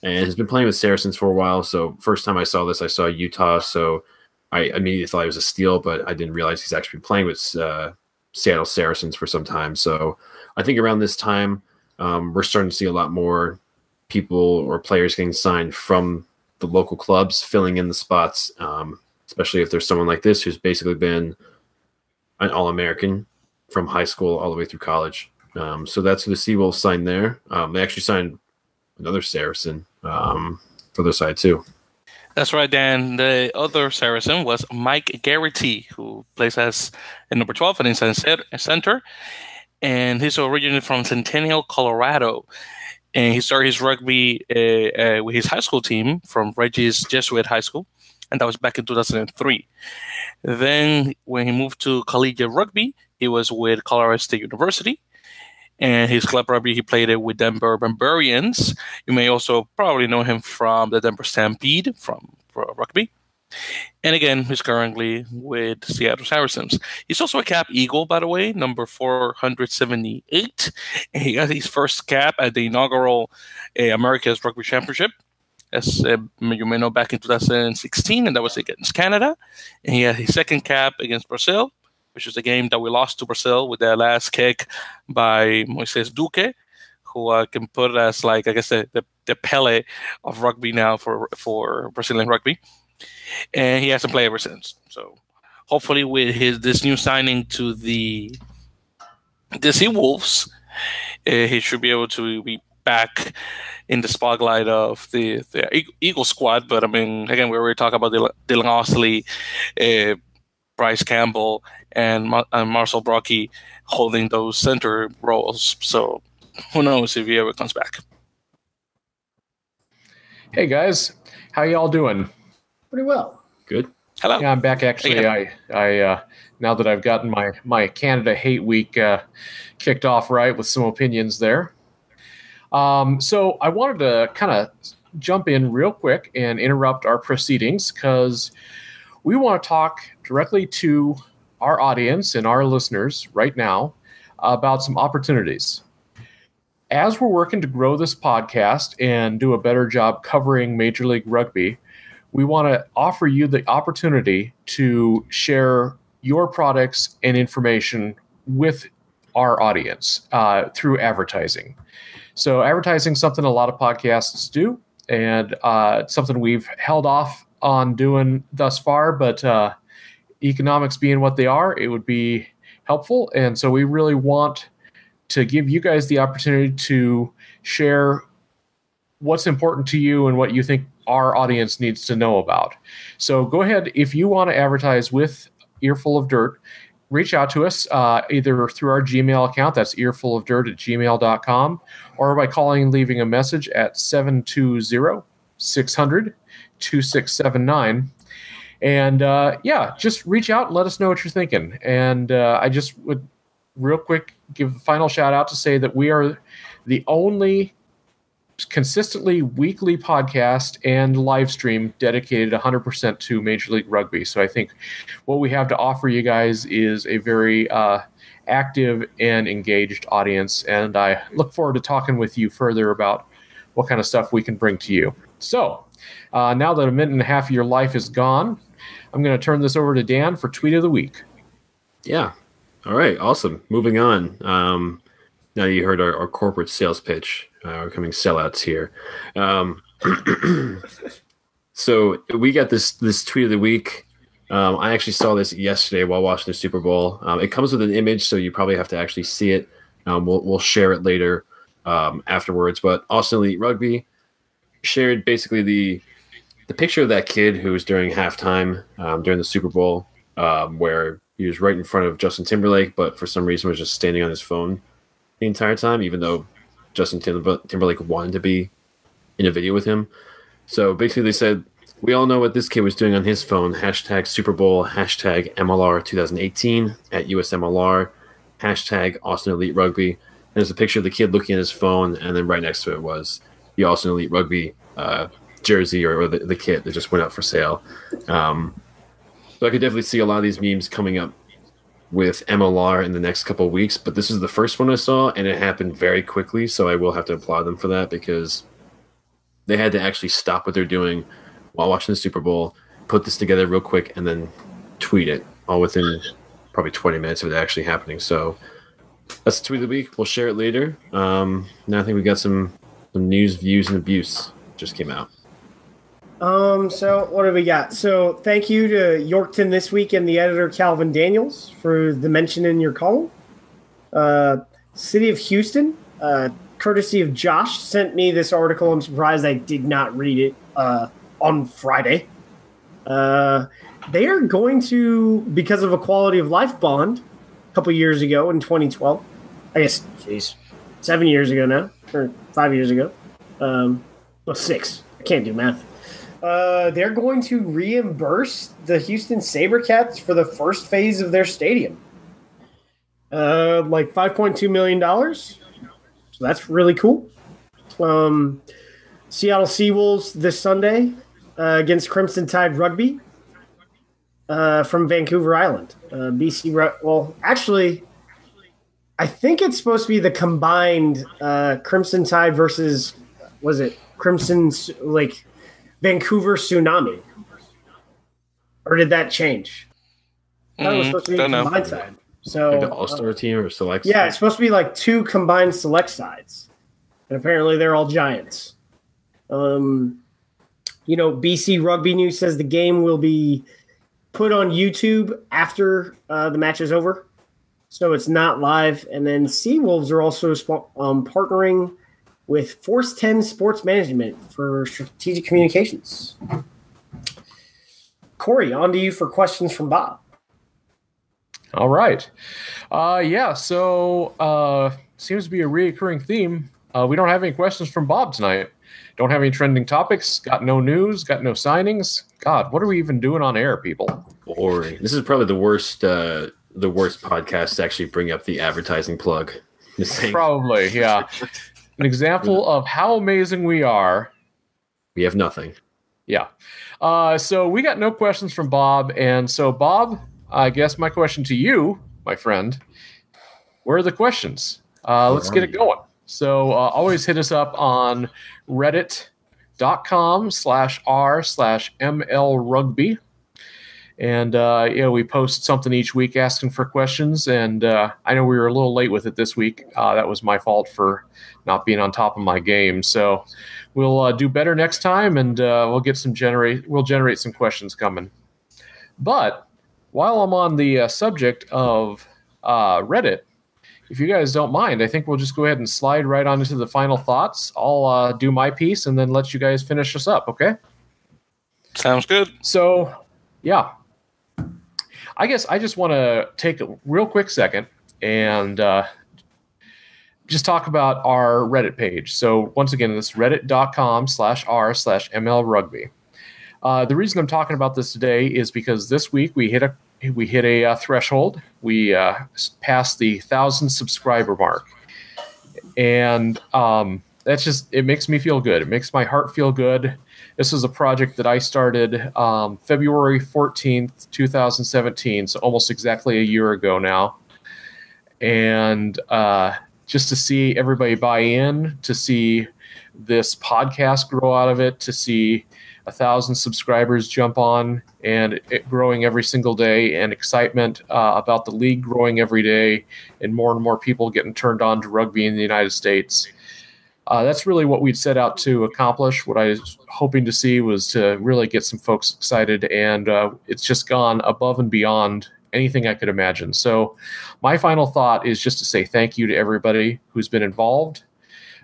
and has been playing with Saracens for a while. So first time I saw this, I saw Utah, so I immediately thought it was a steal, but I didn't realize he's actually been playing with uh, Seattle Saracens for some time. So I think around this time, um, we're starting to see a lot more people or players getting signed from the local clubs, filling in the spots, um, especially if there's someone like this who's basically been an All American from high school all the way through college. Um, so that's who the Seawolves signed there. Um, they actually signed another Saracen um, for their side too. That's right, Dan. The other Saracen was Mike Garrity, who plays as a number 12 and inside center. And he's originally from Centennial, Colorado. And he started his rugby uh, uh, with his high school team from Regis Jesuit High School. And that was back in 2003. Then, when he moved to collegiate rugby, he was with Colorado State University. And his club rugby, he played it with Denver Barbarians. You may also probably know him from the Denver Stampede from rugby. And again, he's currently with Seattle Saracens. He's also a cap Eagle, by the way, number 478. And he got his first cap at the inaugural uh, America's Rugby Championship, as uh, you may know, back in 2016, and that was against Canada. And he had his second cap against Brazil, which was a game that we lost to Brazil with their last kick by Moises Duque, who uh, can put as like I guess the, the, the Pele of rugby now for for Brazilian rugby and he hasn't played ever since. So hopefully, with his this new signing to the the Sea Wolves, uh, he should be able to be back in the spotlight of the, the Eagle squad. But I mean, again, we already talked about Dylan Audsley, uh, Bryce Campbell, and, Mar- and Marcel Brache holding those center roles. So who knows if he ever comes back. Hey guys, how y'all doing? Pretty well. Good. Hello. Yeah, I'm back. Actually, I, I, uh, now that I've gotten my my Canada Hate Week uh, kicked off right with some opinions there. Um, so I wanted to kind of jump in real quick and interrupt our proceedings because we want to talk directly to our audience and our listeners right now about some opportunities. As we're working to grow this podcast and do a better job covering Major League Rugby, we want to offer you the opportunity to share your products and information with our audience uh, through advertising. So, advertising is something a lot of podcasts do, and uh, something we've held off on doing thus far. But uh, economics being what they are, it would be helpful. And so, we really want to give you guys the opportunity to share what's important to you and what you think our audience needs to know about. So go ahead if you want to advertise with Earful of Dirt. Reach out to us uh, either through our Gmail account, that's earful of dirt at gmail.com, or by calling and leaving a message at 720 600 2679. And uh, yeah, just reach out and let us know what you're thinking. And uh, I just would real quick give a final shout out to say that we are the only consistently weekly podcast and live stream dedicated 100% to Major League Rugby. So I think what we have to offer you guys is a very uh, active and engaged audience. And I look forward to talking with you further about what kind of stuff we can bring to you. So uh, now that a minute and a half of your life is gone, I'm going to turn this over to Dan for Tweet of the Week. Yeah. All right. Awesome. Moving on. Um, now you heard our, our corporate sales pitch. Uh, we're coming sellouts here. Um, so we got this this tweet of the week. Um, I actually saw this yesterday while watching the Super Bowl. Um, it comes with an image, so you probably have to actually see it. Um, we'll we'll share it later um, afterwards. But Austin Elite Rugby shared basically the the picture of that kid who was during halftime um, during the Super Bowl, um, where he was right in front of Justin Timberlake, but for some reason was just standing on his phone the entire time, even though Justin Timberlake wanted to be in a video with him. So basically, they said, We all know what this kid was doing on his phone. Hashtag Super Bowl, hashtag MLR 2018 at USMLR, hashtag Austin Elite Rugby. And there's a picture of the kid looking at his phone, and then right next to it was the Austin Elite Rugby uh, jersey or, or the, the, kit that just went up for sale. Um, so I could definitely see a lot of these memes coming up with MLR in the next couple of weeks, but this is the first one I saw, and it happened very quickly. So I will have to applaud them for that because they had to actually stop what they're doing while watching the Super Bowl, put this together real quick, and then tweet it all within probably 20 minutes of it actually happening. So that's the tweet of the week. We'll share it later. Um, now I think we got some some news, views, and abuse just came out. Um, so what do we got? So thank you to Yorkton this week and the editor Calvin Daniels for the mention in your column. Uh, City of Houston, uh, courtesy of Josh, sent me this article. I'm surprised I did not read it uh, on Friday. Uh, they are going to, because of a quality of life bond a couple years ago in 2012, I guess, geez, seven years ago now, or five years ago. Um, well, six. I can't do math. Uh, they're going to reimburse the Houston SaberCats for the first phase of their stadium. Uh, like $5.2 million. So that's really cool. Um, Seattle Seawolves this Sunday uh, against Crimson Tide Rugby. uh, from Vancouver Island. Uh, BC, well, actually, I think it's supposed to be the combined uh, Crimson Tide versus, was it Crimson, Tsu- like Vancouver Tsunami? Or did that change? I thought it was Mm, supposed to be the don't know. combined side. So, Like the All Star team or select. yeah, it's supposed to be like two combined select sides. And apparently they're all giants. Um, you know, BC Rugby News says the game will be put on YouTube after uh, the match is over. So it's not live. And then Seawolves are also sp- um, partnering with Force 10 Sports Management for strategic communications. Corey, on to you for questions from Bob. All right. Uh, yeah, so uh, seems to be a reoccurring theme. Uh, we don't have any questions from Bob tonight. Don't have any trending topics. Got no news. Got no signings. God, what are we even doing on air, people? boring. This is probably the worst. Uh, the worst podcast to actually bring up the advertising plug. Probably, yeah. An example of how amazing we are. we have nothing. Yeah. Uh, so we got no questions from Bob. And so, Bob, I guess my question to you, my friend, where are the questions? Uh, let's get it going. So, uh, always hit us up on reddit.com slash r slash ml rugby. And, uh, you know, we post something each week asking for questions. And uh, I know we were a little late with it this week. Uh, that was my fault for not being on top of my game. So, we'll uh, do better next time and uh, we'll get some generate we'll generate some questions coming but while i'm on the uh, subject of uh, reddit if you guys don't mind i think we'll just go ahead and slide right on into the final thoughts i'll uh, do my piece and then let you guys finish us up okay Sounds good. so, yeah. I guess I just want to take a real quick second and uh, just talk about our Reddit page. So, once again, this reddit.com slash r slash ml rugby. Uh, the reason I'm talking about this today is because this week we hit a we hit a uh, threshold. We uh, passed the thousand subscriber mark, and um, that's just it makes me feel good. It makes my heart feel good. This is a project that I started um, February 14th, 2017, so almost exactly a year ago now. And uh, just to see everybody buy in, to see this podcast grow out of it, to see a thousand subscribers jump on and it growing every single day, and excitement uh, about the league growing every day, and more and more people getting turned on to rugby in the United States uh, that's really what we'd set out to accomplish. What I was hoping to see was to really get some folks excited, and uh, it's just gone above and beyond anything I could imagine. So, my final thought is just to say thank you to everybody who's been involved.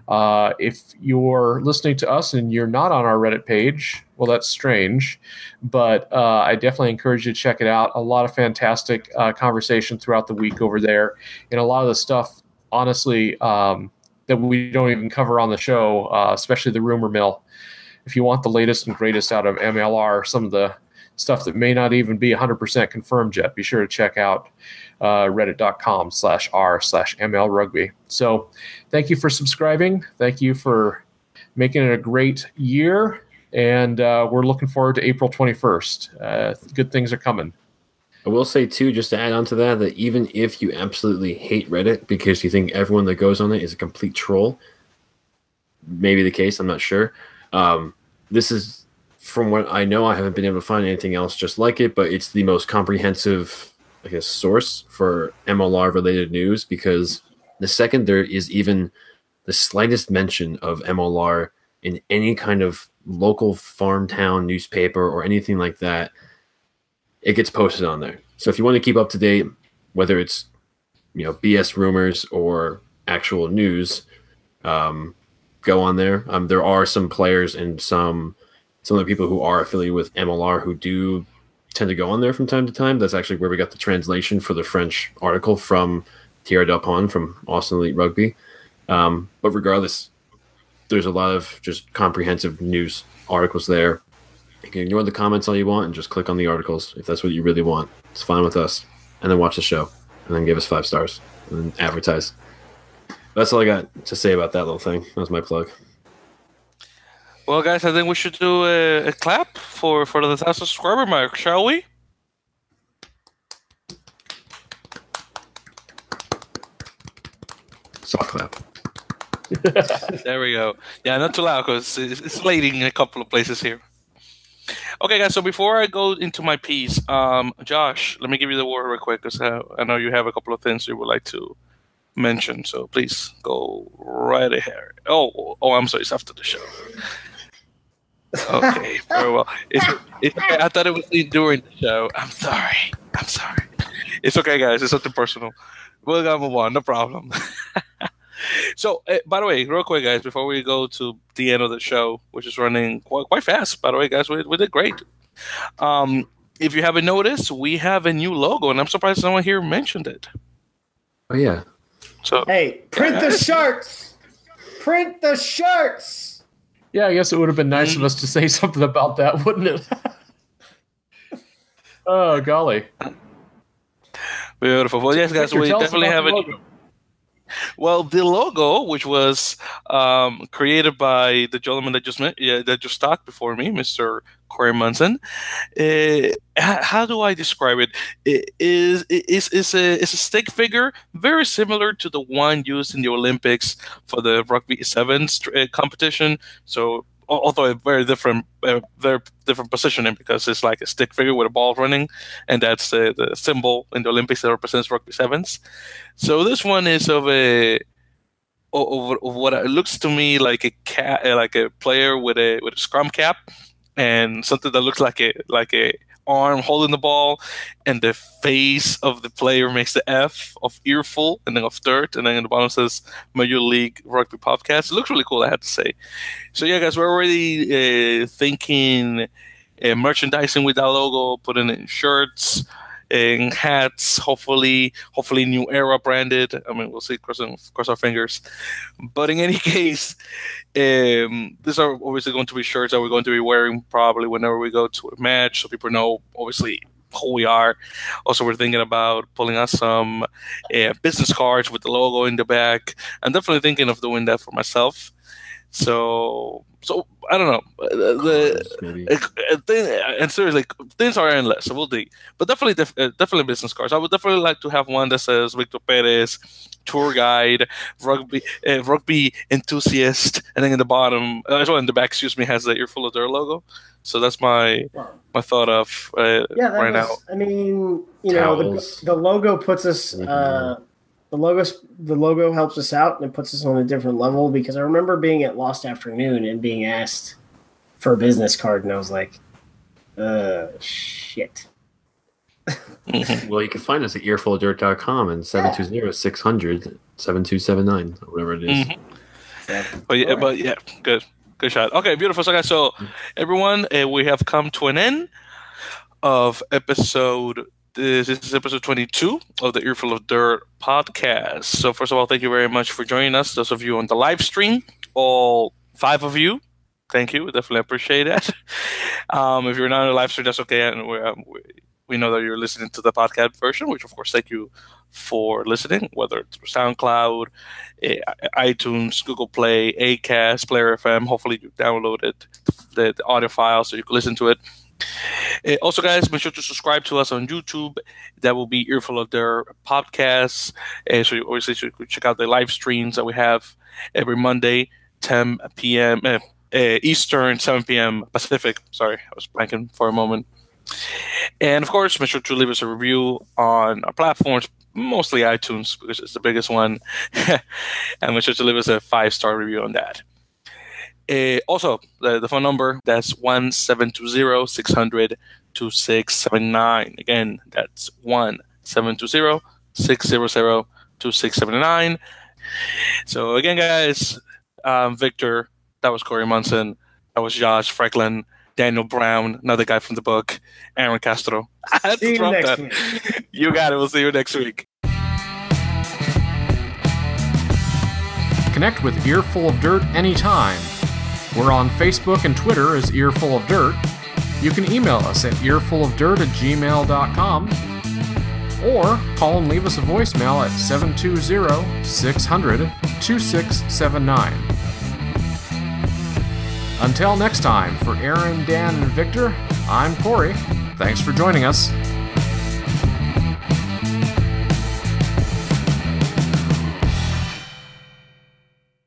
Uh, if you're listening to us and you're not on our Reddit page, well, that's strange, but uh, I definitely encourage you to check it out. A lot of fantastic uh, conversation throughout the week over there, and a lot of the stuff, honestly, um, that we don't even cover on the show, uh, especially the rumor mill. If you want the latest and greatest out of MLR, some of the stuff that may not even be 100% confirmed yet, be sure to check out uh, reddit.com slash r slash ml rugby. So thank you for subscribing. Thank you for making it a great year. And uh, we're looking forward to April 21st. Uh, good things are coming. I will say too, just to add on to that, that even if you absolutely hate Reddit because you think everyone that goes on it is a complete troll, maybe the case. I'm not sure. Um, this is from what I know. I haven't been able to find anything else just like it, but it's the most comprehensive, I guess, source for MLR related news because the second there is even the slightest mention of MLR in any kind of local farm town newspaper or anything like that, it gets posted on there. So if you want to keep up to date, whether it's you know BS rumors or actual news, um, go on there. Um, there are some players and some some of the people who are affiliated with MLR who do tend to go on there from time to time. That's actually where we got the translation for the French article from Thierry Dupont from Austin Elite Rugby. Um, but regardless, there's a lot of just comprehensive news articles there. You can ignore the comments all you want and just click on the articles if that's what you really want. It's fine with us. And then watch the show and then give us five stars and advertise. That's all I got to say about that little thing. That was my plug. Well, guys, I think we should do a, a clap for, for the thousand subscriber mark, shall we? Soft clap. there we go. Yeah, not too loud because it's, it's, in a couple of places here. Okay, guys. So before I go into my piece, um, Josh, let me give you the word real quick because I, I know you have a couple of things you would like to mention. So please go right ahead. Oh, oh, I'm sorry. It's after the show. Okay, very well. It's, it's. I thought it was during the show. I'm sorry. I'm sorry. It's okay, guys. It's something personal. We're gonna move on. No problem. so, uh, by the way, real quick, guys, before we go to the end of the show, which is running quite, quite fast. By the way, guys, we, we did great. Um, if you haven't noticed, we have a new logo, and I'm surprised no one here mentioned it. Oh yeah. So, Hey, print the shirts. Print the shirts. Yeah, I guess it would have been nice of us to say something about that, wouldn't it? oh golly! beautiful. Well, yes, guys, Victor, we definitely have the a logo. Well, the logo, which was um, created by the gentleman that just met, yeah, that just talked before me, Mr. Corey Munson, uh, how do I describe it? It is is is a it's a stick figure very similar to the one used in the Olympics for the rugby sevens uh, competition. So although a very different, uh, very different positioning because it's like a stick figure with a ball running, and that's uh, the symbol in the Olympics that represents rugby sevens. So this one is of a of, of what it looks to me like a cat, like a player with a with a scrum cap, and something that looks like a like a arm holding the ball, and the face of the player makes the F of earful, and then of dirt, and then in the bottom says Major League Rugby Podcast. It looks really cool, I have to say. So yeah, guys, we're already uh, thinking uh, merchandising with that logo, putting it in shirts and hats. Hopefully, hopefully new era branded. I mean, we'll see. Cross, cross our fingers. But in any case, um, these are obviously going to be shirts that we're going to be wearing probably whenever we go to a match, so people know obviously who we are. Also, we're thinking about pulling out some uh, business cards with the logo in the back. I'm definitely thinking of doing that for myself. So, so I don't know. Uh, The, Maybe. uh, thing, and seriously, things are endless. So we'll see. But definitely, def- uh, definitely business cards. I would definitely like to have one that says Victor Perez, tour guide, rugby, uh, rugby enthusiast, and then in the bottom, uh, as well in the back, excuse me, has the earful of dirt logo. So that's my my thought of uh, Yeah, that right was, now. I mean, you know, the, the logo puts us. Uh, the logo, the logo helps us out and it puts us on a different level because I remember being at Lost Afternoon and being asked for a business card, and I was like, "Uh, shit." Well, you can find us at earfulofdirt.com and 720-600 7279, whatever it is. Mhm. But yeah, Alright. but yeah, good, good shot. Okay, beautiful. So guys, so everyone, uh, we have come to an end of episode. This is episode 22 of the Earful of Dirt podcast. So first of all, thank you very much for joining us. Those of you on the live stream, all five of you, thank you. We definitely appreciate that. Um, if you're not on the live stream, that's okay. And we, um, we we know that you're listening to the podcast version, which of course, thank you for listening, whether it's SoundCloud, iTunes, Google Play, Acast, Player FM. Hopefully, you downloaded the, the audio file so you can listen to it. Uh, also, guys, make sure to subscribe to us on YouTube. That will be Earful of Dirt podcasts. Uh, so you obviously should check out the live streams that we have every Monday, 10 p.m. Uh, uh, Eastern, 7 p.m. Pacific. Sorry, I was blanking for a moment. And of course, make sure to leave us a review on our platforms, mostly iTunes because it's the biggest one. and make sure to leave us a five star review on that. Uh, also, the, the phone number that's 1720 600 2679. Again, that's 1720 600 2679. So, again, guys, um, Victor, that was Corey Munson, that was Josh Franklin, Daniel Brown, another guy from the book, Aaron Castro. I had to See you drop next that. week. You got it. We'll see you next week. Connect with Earful of Dirt anytime. We're on Facebook and Twitter as Earful of Dirt. You can email us at earfulofdirt at gmail.com or call and leave us a voicemail at 720 600 2679. Until next time, for Aaron, Dan, and Victor, I'm Corey. Thanks for joining us.